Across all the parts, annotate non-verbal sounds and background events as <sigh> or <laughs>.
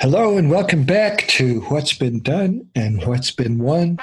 Hello, and welcome back to What's Been Done and What's Been Won.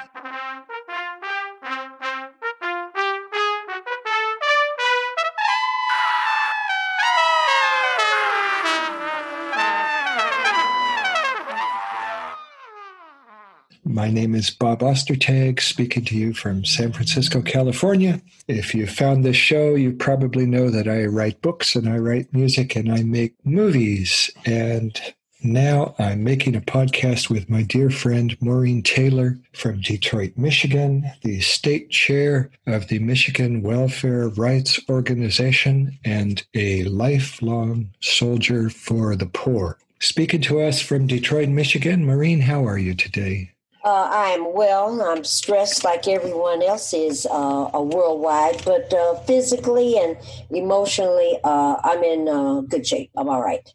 My name is Bob Ostertag, speaking to you from San Francisco, California. If you found this show, you probably know that I write books and I write music and I make movies. And now I'm making a podcast with my dear friend Maureen Taylor from Detroit, Michigan, the state chair of the Michigan Welfare Rights Organization and a lifelong soldier for the poor. Speaking to us from Detroit, Michigan, Maureen, how are you today? Uh, I am well. I'm stressed like everyone else is uh, worldwide, but uh, physically and emotionally, uh, I'm in uh, good shape. I'm all right.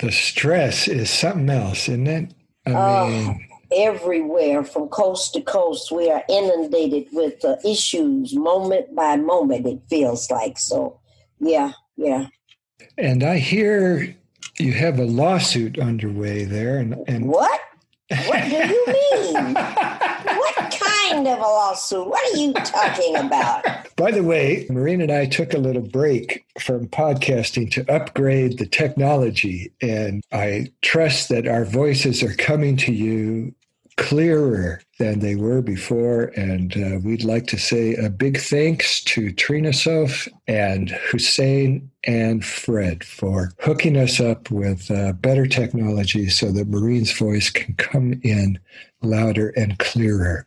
The stress is something else, isn't it? I uh, mean, everywhere from coast to coast, we are inundated with issues moment by moment, it feels like. So, yeah, yeah. And I hear you have a lawsuit underway there. And, and what? What do you mean? <laughs> what kind of a lawsuit? What are you talking about? <laughs> By the way, Maureen and I took a little break from podcasting to upgrade the technology, and I trust that our voices are coming to you clearer than they were before. And uh, we'd like to say a big thanks to Trina Sof and Hussein and Fred for hooking us up with uh, better technology so that Maureen's voice can come in louder and clearer.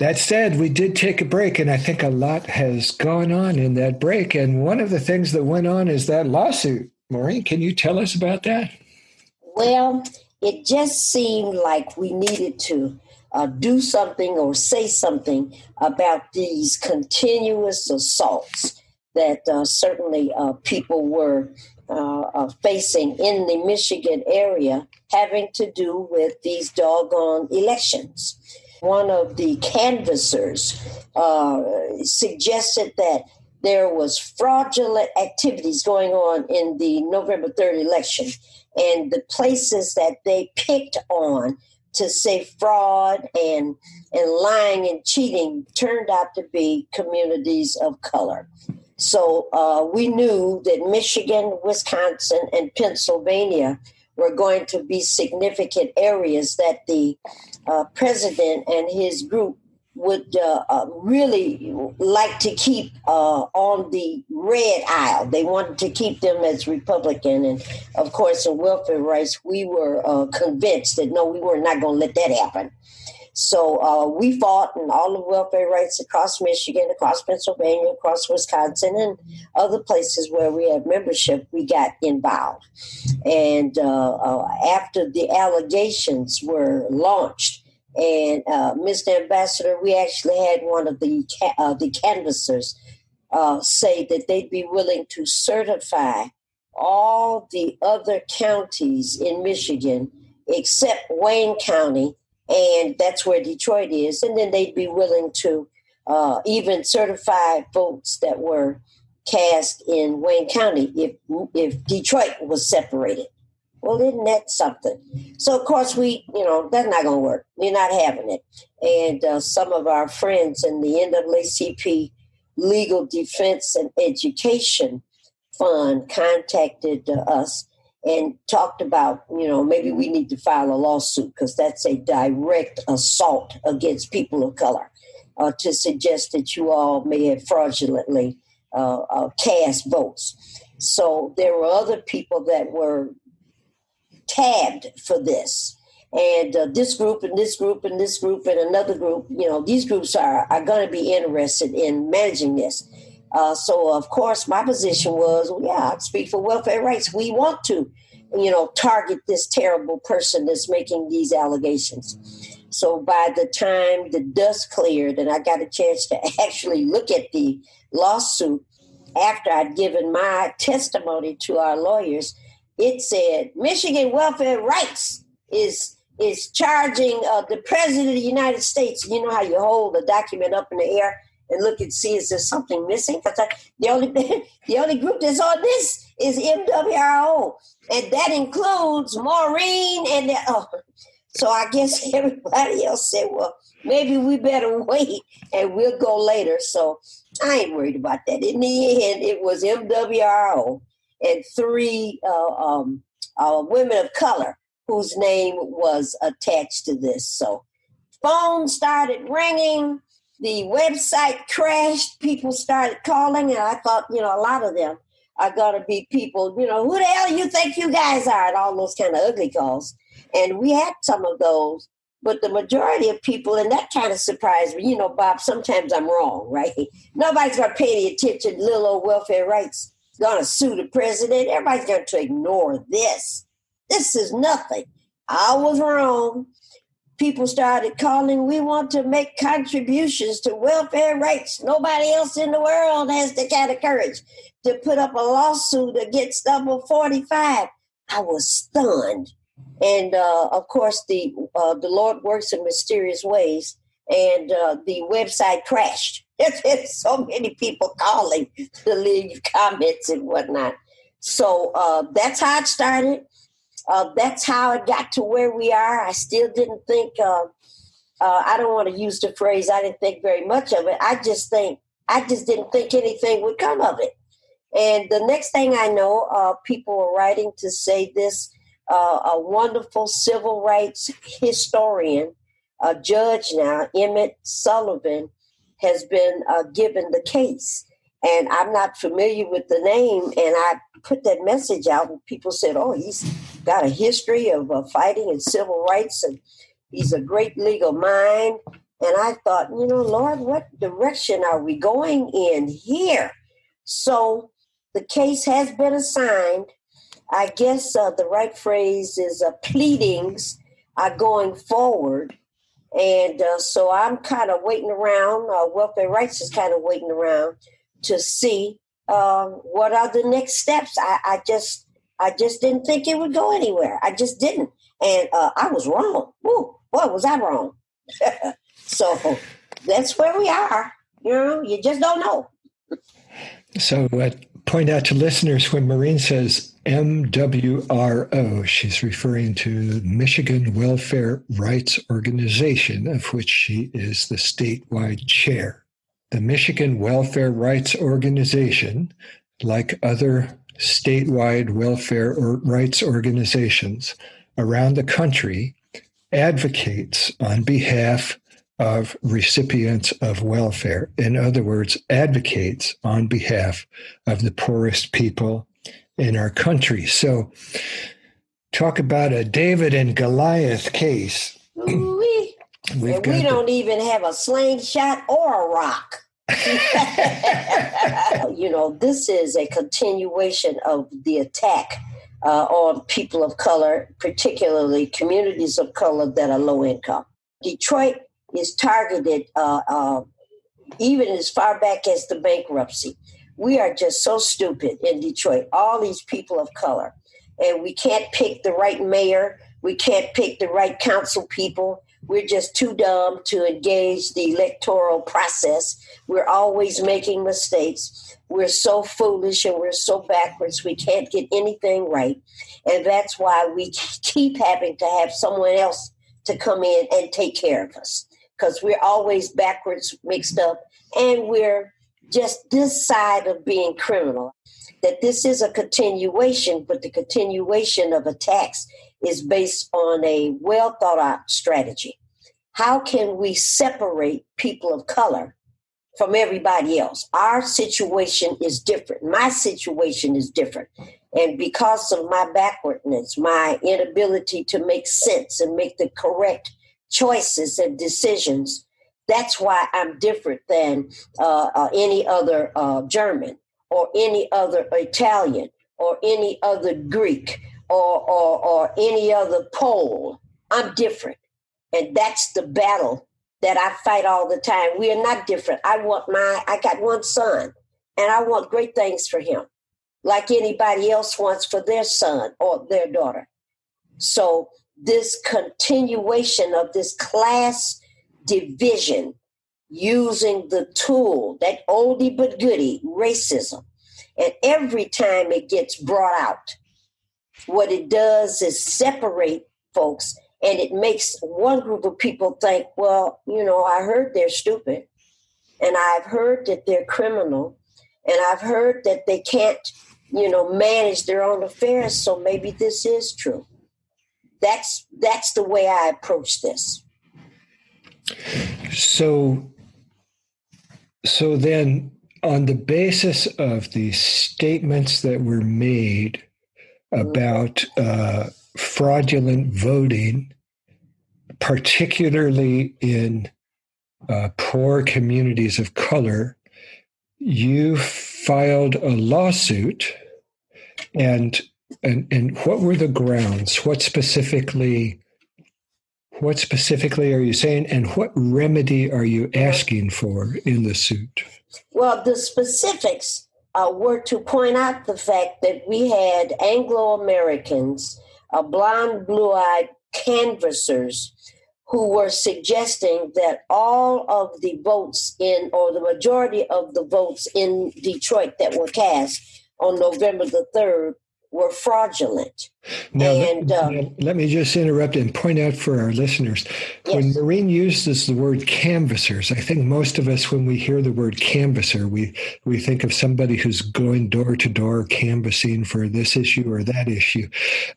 That said, we did take a break, and I think a lot has gone on in that break. And one of the things that went on is that lawsuit. Maureen, can you tell us about that? Well, it just seemed like we needed to uh, do something or say something about these continuous assaults that uh, certainly uh, people were uh, uh, facing in the Michigan area having to do with these doggone elections. One of the canvassers uh, suggested that there was fraudulent activities going on in the November 3rd election and the places that they picked on to say fraud and and lying and cheating turned out to be communities of color. So uh, we knew that Michigan, Wisconsin, and Pennsylvania were going to be significant areas that the uh, president and his group would uh, uh, really like to keep uh, on the red aisle. They wanted to keep them as Republican. And of course, in welfare rights, we were uh, convinced that no, we were not going to let that happen. So uh, we fought in all of welfare rights across Michigan, across Pennsylvania, across Wisconsin, and other places where we have membership, we got involved. And uh, after the allegations were launched, and uh, Mr. Ambassador, we actually had one of the uh, the canvassers uh, say that they'd be willing to certify all the other counties in Michigan except Wayne County, and that's where Detroit is, and then they'd be willing to uh, even certify votes that were cast in Wayne County if if Detroit was separated. Well, isn't that something? So, of course, we, you know, that's not going to work. We're not having it. And uh, some of our friends in the NAACP Legal Defense and Education Fund contacted uh, us and talked about, you know, maybe we need to file a lawsuit because that's a direct assault against people of color uh, to suggest that you all may have fraudulently uh, uh, cast votes. So there were other people that were tabbed for this. And uh, this group and this group and this group and another group, you know, these groups are, are going to be interested in managing this. Uh, so, of course, my position was, well, yeah, I speak for welfare rights. We want to, you know, target this terrible person that's making these allegations. So, by the time the dust cleared and I got a chance to <laughs> actually look at the lawsuit after I'd given my testimony to our lawyers, it said Michigan Welfare Rights is is charging uh, the president of the United States. You know how you hold a document up in the air and look and see is there something missing? Because the only <laughs> the only group that's on this is MWRO, and that includes Maureen and the, oh, so I guess <laughs> everybody else said, well, maybe we better wait and we'll go later. So I ain't worried about that. In the end, it was MWRO and three uh, um, uh, women of color whose name was attached to this. So phone started ringing, the website crashed, people started calling, and I thought, you know, a lot of them are going to be people, you know, who the hell you think you guys are, and all those kind of ugly calls. And we had some of those, but the majority of people, and that kind of surprised me. You know, Bob, sometimes I'm wrong, right? Nobody's going to pay any attention to little old welfare rights, going to sue the president. Everybody's going to ignore this. This is nothing. I was wrong. People started calling, we want to make contributions to welfare rights. Nobody else in the world has the kind of courage to put up a lawsuit against number 45. I was stunned. And uh, of course, the uh, the Lord works in mysterious ways, and uh, the website crashed. <laughs> There's so many people calling to leave comments and whatnot. So uh, that's how it started. Uh, that's how it got to where we are. I still didn't think. Uh, I don't want to use the phrase. I didn't think very much of it. I just think I just didn't think anything would come of it. And the next thing I know, people were writing to say this uh, a wonderful civil rights historian, a judge now, Emmet Sullivan, has been uh, given the case. And I'm not familiar with the name, and I put that message out, and people said, "Oh, he's got a history of uh, fighting in civil rights, and he's a great legal mind." And I thought, you know, Lord, what direction are we going in here? So the case has been assigned I guess uh, the right phrase is uh, pleadings are going forward. And uh, so I'm kind of waiting around. Uh, welfare rights is kind of waiting around to see um, what are the next steps. I, I, just, I just didn't think it would go anywhere. I just didn't, and uh, I was wrong. Woo, boy, was I wrong? <laughs> so that's where we are. You know, you just don't know. So, uh, point out to listeners when Maureen says MWRO, she's referring to Michigan Welfare Rights Organization, of which she is the statewide chair. The Michigan Welfare Rights Organization, like other statewide welfare or rights organizations around the country, advocates on behalf of recipients of welfare. In other words, advocates on behalf of the poorest people in our country. So, talk about a David and Goliath case. we don't the, even have a slingshot or a rock. <laughs> you know, this is a continuation of the attack uh, on people of color, particularly communities of color that are low income. Detroit is targeted uh, uh, even as far back as the bankruptcy. We are just so stupid in Detroit, all these people of color. And we can't pick the right mayor. We can't pick the right council people. We're just too dumb to engage the electoral process. We're always making mistakes. We're so foolish and we're so backwards. We can't get anything right. And that's why we keep having to have someone else to come in and take care of us because we're always backwards mixed up and we're just this side of being criminal. That this is a continuation, but the continuation of attacks is based on a well thought out strategy. How can we separate people of color from everybody else? Our situation is different. My situation is different. And because of my backwardness, my inability to make sense and make the correct choices and decisions. That's why I'm different than uh, uh, any other uh, German or any other Italian or any other Greek or, or, or any other Pole. I'm different. And that's the battle that I fight all the time. We are not different. I want my, I got one son and I want great things for him, like anybody else wants for their son or their daughter. So this continuation of this class division using the tool, that oldie but goodie, racism. And every time it gets brought out, what it does is separate folks and it makes one group of people think, well, you know, I heard they're stupid and I've heard that they're criminal and I've heard that they can't, you know, manage their own affairs, so maybe this is true. That's that's the way I approach this. So so then on the basis of the statements that were made about uh, fraudulent voting, particularly in uh, poor communities of color, you filed a lawsuit and and and what were the grounds? What specifically what specifically are you saying and what remedy are you asking for in the suit? Well the specifics uh, were to point out the fact that we had anglo americans uh, blonde blue-eyed canvassers who were suggesting that all of the votes in, or the majority of the votes in Detroit that were cast on November the 3rd were fraudulent. Now, and, let, um, let, me just interrupt and point out for our listeners yes. when Maureen uses the word canvassers, I think most of us, when we hear the word canvasser, we, we think of somebody who's going door to door canvassing for this issue or that issue.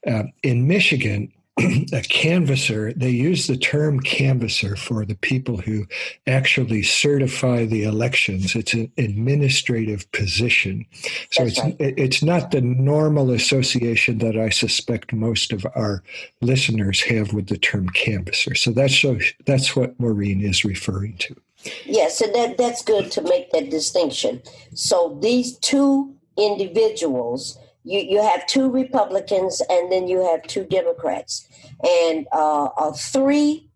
Uh, in Michigan, a canvasser, they use the term canvasser for the people who actually certify the elections. It's an administrative position. So That's it's right. it's not the normal association that I suspect most of our listeners have with the term canvasser. So that's so that's what Maureen is referring to. Yes, and that, that's good to make that distinction. So these two individuals you, you have two Republicans and then you have two Democrats. And uh, uh, three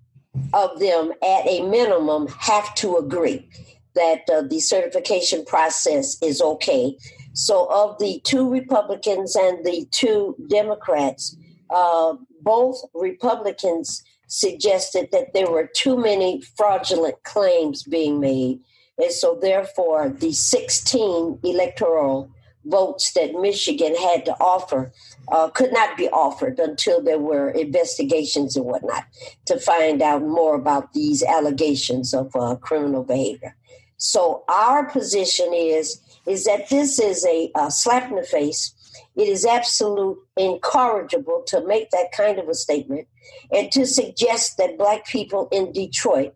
of them, at a minimum, have to agree that uh, the certification process is okay. So, of the two Republicans and the two Democrats, uh, both Republicans suggested that there were too many fraudulent claims being made. And so, therefore, the 16 electoral votes that Michigan had to offer uh, could not be offered until there were investigations and whatnot to find out more about these allegations of uh, criminal behavior. So our position is is that this is a, a slap in the face. It is absolute incorrigible to make that kind of a statement and to suggest that black people in Detroit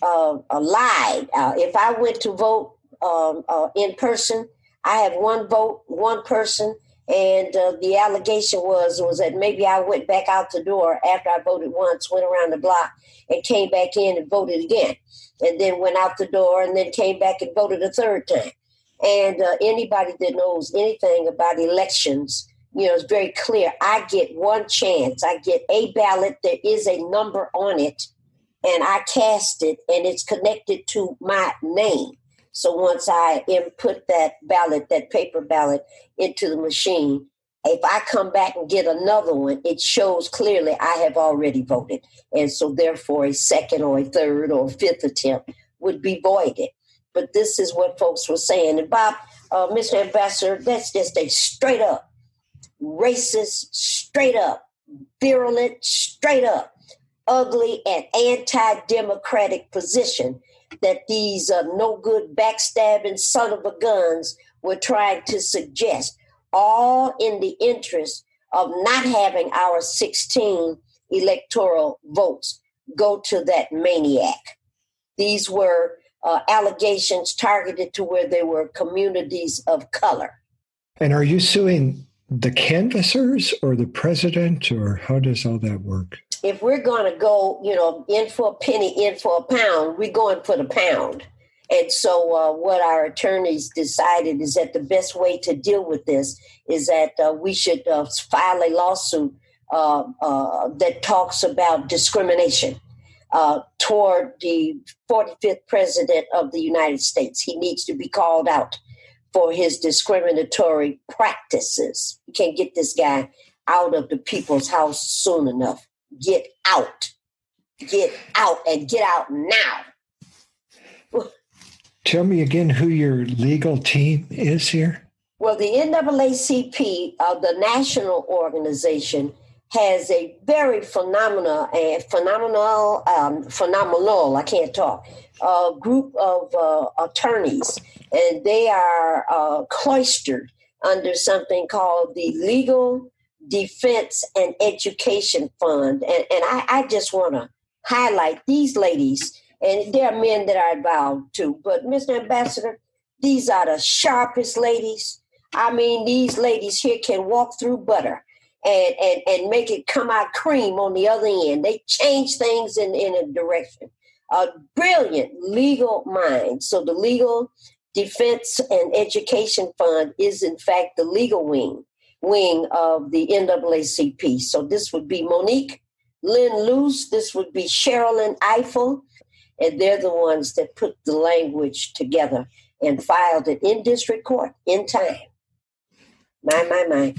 uh, lied. Uh, if I went to vote um, uh, in person, I had one vote, one person, and uh, the allegation was was that maybe I went back out the door after I voted once, went around the block, and came back in and voted again, and then went out the door and then came back and voted a third time. And uh, anybody that knows anything about elections, you know, it's very clear. I get one chance. I get a ballot. There is a number on it, and I cast it, and it's connected to my name. So once I input that ballot, that paper ballot, into the machine, if I come back and get another one, it shows clearly I have already voted. And so therefore a second or a third or fifth attempt would be voided. But this is what folks were saying. And Bob, uh, Mr. Ambassador, that's just a straight up racist, straight up virulent, straight up ugly and anti-democratic position that these uh, no good backstabbing son of a guns were trying to suggest, all in the interest of not having our 16 electoral votes go to that maniac. These were uh, allegations targeted to where there were communities of color. And are you suing the canvassers or the president, or how does all that work? if we're going to go, you know, in for a penny, in for a pound, we're going for the pound. And so, uh, what our attorneys decided is that the best way to deal with this is that uh, we should uh, file a lawsuit uh, uh, that talks about discrimination uh, toward the 45th president of the United States. He needs to be called out for his discriminatory practices. You can't get this guy out of the people's house soon enough get out. Get out and get out now. tell me again who your legal team is here. Well, the NAACP, uh, the national organization, has a very phenomenal and phenomenal, um, phenomenal. I can't talk. A group of uh, attorneys, and they are uh, cloistered under something called the Legal Defense and Education Fund. And, and I, I just want to highlight these ladies, and there are men that are involved too. But, Mr. Ambassador, these are the sharpest ladies. I mean, these ladies here can walk through butter and, and, and make it come out cream on the other end. They change things in, in a direction. A brilliant legal mind. So the Legal Defense and Education Fund is, in fact, the legal wing wing of the NAACP. So this would be Monique Lin-Luse, this would be Sherrilyn Ifill, and they're the ones that put the language together and filed it in district court in time. My, my, my.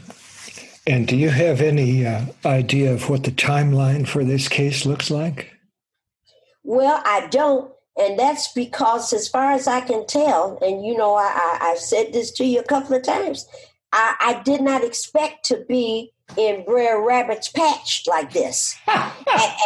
And do you have any uh, idea of what the timeline for this case looks like? Well, I don't. And that's because, as far as I can tell, and you know, I, I, have said this to you a couple of times, I, I did not expect to be in Brer Rabbit's patch like this, <laughs> and,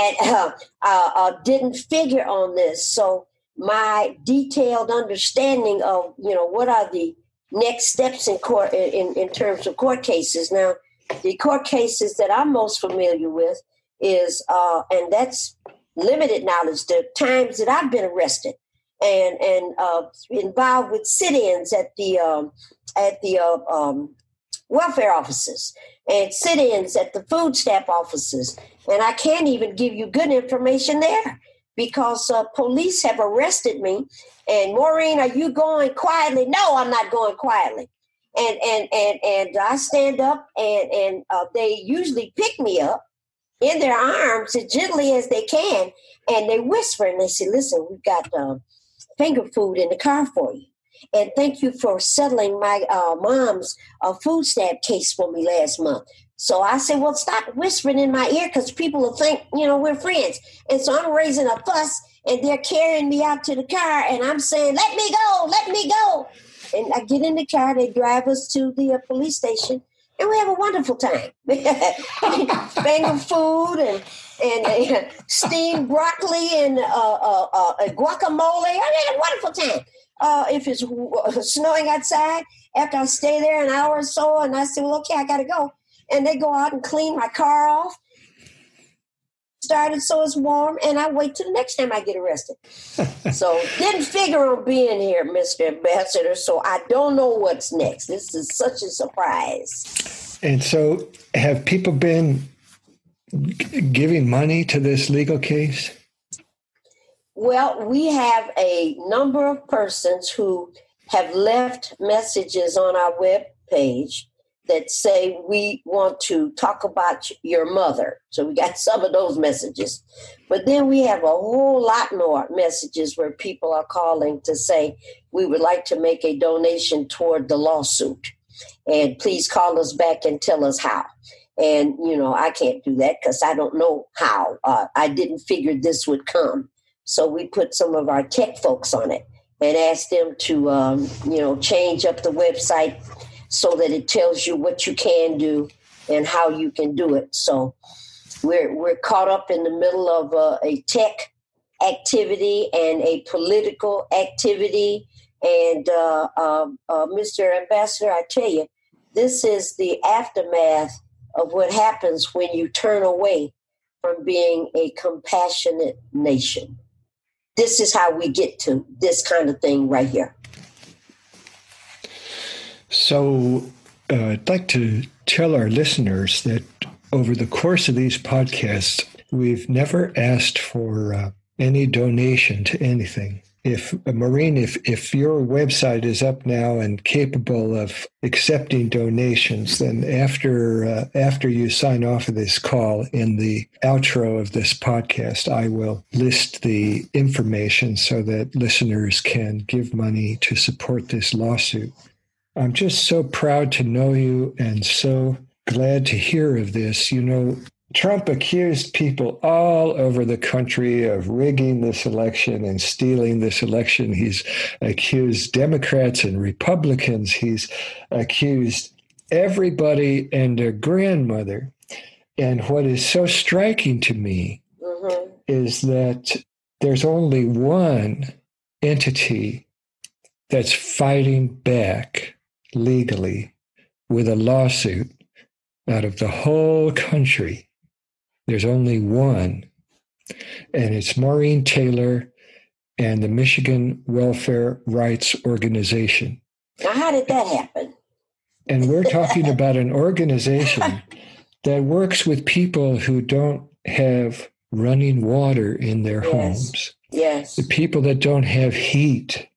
and uh, uh, uh, didn't figure on this. So my detailed understanding of you know what are the next steps in court in, in terms of court cases. Now, the court cases that I'm most familiar with is, uh, and that's limited knowledge, the times that I've been arrested and and uh, involved with sit-ins at the um, at the uh, um, welfare offices and sit-ins at the food stamp offices, and I can't even give you good information there because uh, police have arrested me. And Maureen, are you going quietly? No, I'm not going quietly and and and and I stand up and and uh, they usually pick me up in their arms as gently as they can, and they whisper and they say, "Listen, we've got um, finger food in the car for you." And thank you for settling my uh, mom's uh, food stamp case for me last month. So I said, well, stop whispering in my ear because people will think, you know, we're friends. And so I'm raising a fuss and they're carrying me out to the car and I'm saying, let me go, let me go. And I get in the car, they drive us to the uh, police station, and we have a wonderful time. <laughs> Bang of food and and uh, steamed broccoli and uh, uh, uh guacamole. I had a wonderful time. If it's snowing outside, after I stay there an hour or so, and I say, well, okay, I got to go. And they go out and clean my car off started so it's warm, and I wait till the next time I get arrested. <laughs> so didn't figure on being here, Mr. Ambassador. So I don't know what's next. This is such a surprise. And so, have people been giving money to this legal case? Well, we have a number of persons who have left messages on our web page that say we want to talk about your mother. So we got <laughs> some of those messages. But then we have a whole lot more messages where people are calling to say we would like to make a donation toward the lawsuit. And please call us back and tell us how. And, you know, I can't do that because I don't know how. Uh, I didn't figure this would come. So we put some of our tech folks on it and asked them to, um, you know, change up the website so that it tells you what you can do and how you can do it. So we're we're caught up in the middle of a, a tech activity and a political activity. And uh, uh, uh, Mr. Ambassador, I tell you, this is the aftermath of what happens when you turn away from being a compassionate nation. This is how we get to this kind of thing right here. So uh, I'd like to tell our listeners that over the course of these podcasts, we've never asked for uh, any donation to anything. If uh, Maureen, if if your website is up now and capable of accepting donations, then after uh, after you sign off of this call in the outro of this podcast, I will list the information so that listeners can give money to support this lawsuit. I'm just so proud to know you and so glad to hear of this. You know, Trump accused people all over the country of rigging this election and stealing this election. He's accused Democrats and Republicans. He's accused everybody and their grandmother. And what is so striking to me mm-hmm. is that there's only one entity that's fighting back legally with a lawsuit out of the whole country there's only one, and it's Maureen Taylor and the Michigan Welfare Rights Organization. Now, how did that happen? And we're talking <laughs> about an organization that works with people who don't have running water in their yes. homes. Yes. The people that don't have heat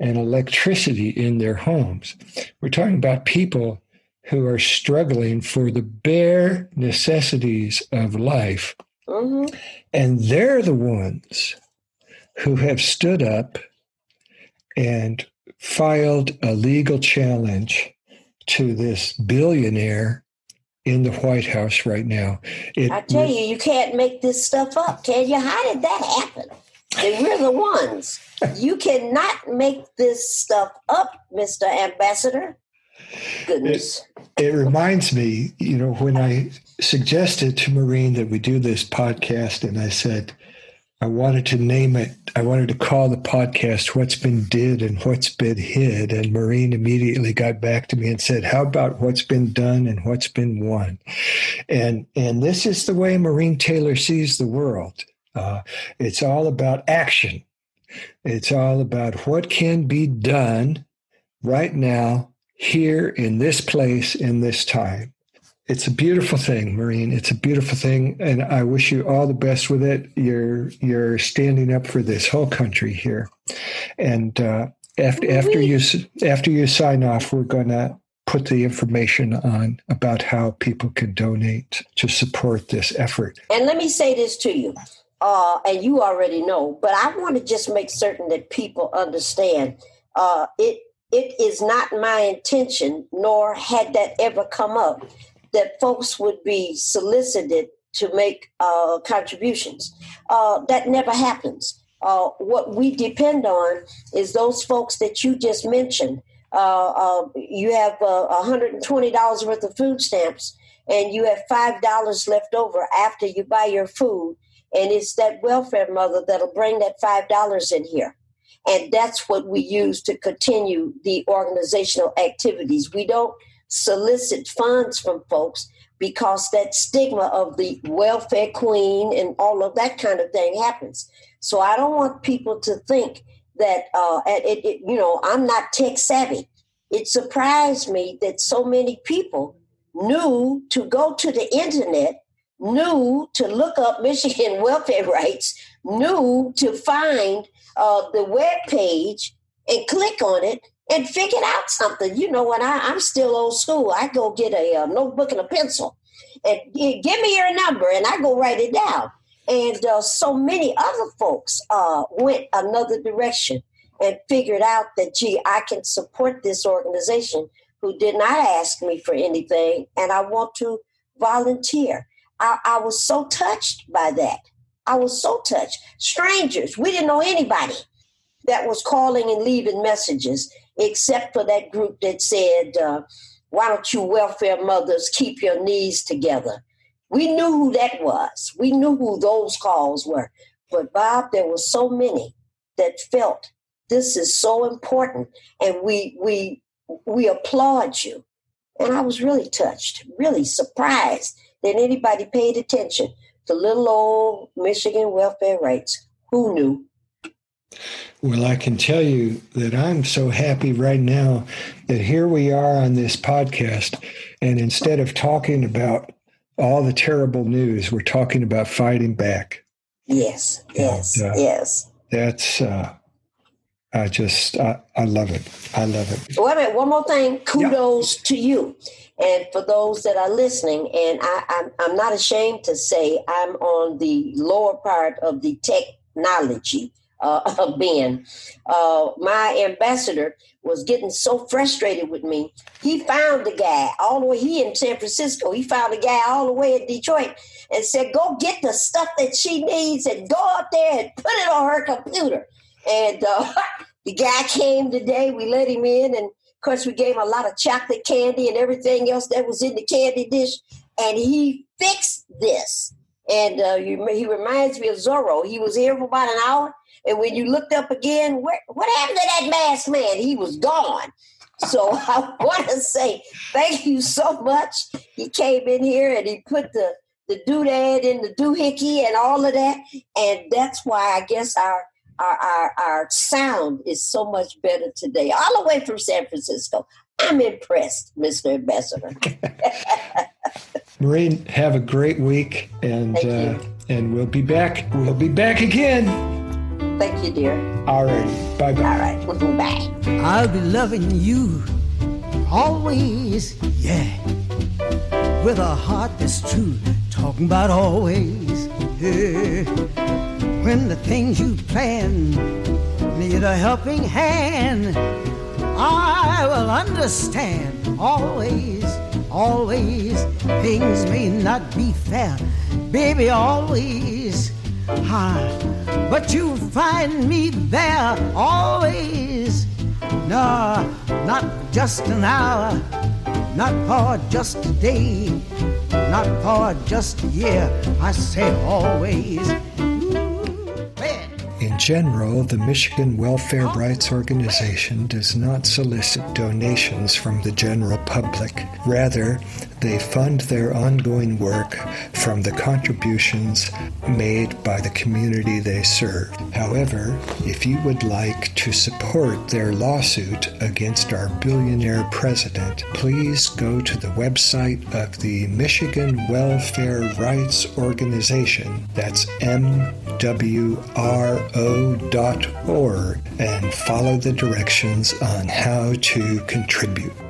and electricity in their homes. We're talking about people who are struggling for the bare necessities of life. Mm-hmm. And they're the ones who have stood up and filed a legal challenge to this billionaire in the White House right now. It, I tell you, you can't make this stuff up, can you? How did that happen? And we're the ones. You cannot make this stuff up, Mr. Ambassador. Goodness. It, it, reminds me, you know, when I suggested to Maureen that we do this podcast, and I said, I wanted to name it, I wanted to call the podcast What's Been Did and What's Been Hid. And Maureen immediately got back to me and said, How about what's been done and what's been won? And and this is the way Maureen Taylor sees the world. Uh, it's all about action. It's all about what can be done right now here in this place in this time. It's a beautiful thing, Maureen. It's a beautiful thing, and I wish you all the best with it. You're you're standing up for this whole country here, and uh, after after you after you sign off, we're gonna put the information on about how people can donate to support this effort. And let me say this to you, uh, and you already know, but I want to just make certain that people understand. Uh, it it is not my intention, nor had that ever come up, that folks would be solicited to make uh, contributions. Uh, that never happens. Uh, what we depend on is those folks that you just mentioned. Uh, you have $120 uh, worth of food stamps, and you have $5 left over after you buy your food. And it's that welfare mother that'll bring that $5 in here. And that's what we use to continue the organizational activities. We don't solicit funds from folks because that stigma of the welfare queen and all of that kind of thing happens. So I don't want people to think that uh, it, it, you know I'm not tech savvy. It surprised me that so many people knew to go to the internet, knew to look up Michigan <laughs> welfare rights, knew to find uh, the web page and click on it and figure out something. You know, when I, I'm still old school, I go get a, a notebook and a pencil and give me your number and I go write it down. And uh, so many other folks uh, went another direction and figured out that, gee, I can support this organization who did not ask me for anything and I want to volunteer. I, I was so touched by that. I was so touched. Strangers, we didn't know anybody that was calling and leaving messages, except for that group that said, uh, Why don't you welfare mothers keep your knees together? We knew who that was. We knew who those calls were. But Bob, there were so many that felt this is so important, and we we we applaud you. And I was really touched, really surprised that anybody paid attention to little old Michigan welfare rights. Who knew? Well, I can tell you that I'm so happy right now that here we are on this podcast. And instead of talking about all the terrible news, we're talking about fighting back. Yes, yes, and, uh, yes. That's, uh, I just, I, I love it. I love it. Wait a minute, one more thing. Kudos yeah. to you. And for those that are listening, and I, I'm, I'm not ashamed to say I'm on the lower part of the technology uh, <laughs> of Ben. Uh, my ambassador was getting so frustrated with me. He found the guy all the way, he in San Francisco, he found the guy all the way in Detroit and said, Go get the stuff that she needs and go out there and put it on her computer. And uh, <laughs> the guy came today, we let him in, and of course, we gave him a lot of chocolate candy and everything else that was in the candy dish, and he fixed this. And uh, he reminds me of Zorro. He was here for about an hour, and when you looked up again, where, what happened to that masked man? He was gone. So <laughs> I want to say thank you so much. He came in here and he put the the doodad and the doohickey and all of that, and that's why I guess our our, our our sound is so much better today, all the way from San Francisco. I'm impressed, Mr. Ambassador. <laughs> Maureen, have a great week, and uh, and we'll be back. We'll be back again. Thank you, dear. All right. Bye bye. All right. We'll bye. I'll be loving you always, yeah. With a heart that's true, talking about always, yeah. When the things you plan need a helping hand, I will understand always, always. Things may not be fair, baby, always. Huh but you find me there always. No, not just an hour, not for just a day, not for just a year. I say always. In general, the Michigan Welfare Rights Organization does not solicit donations from the general public. Rather, they fund their ongoing work from the contributions made by the community they serve. However, if you would like to support their lawsuit against our billionaire president, please go to the website of the Michigan Welfare Rights Organization. That's mwro.org and follow the directions on how to contribute.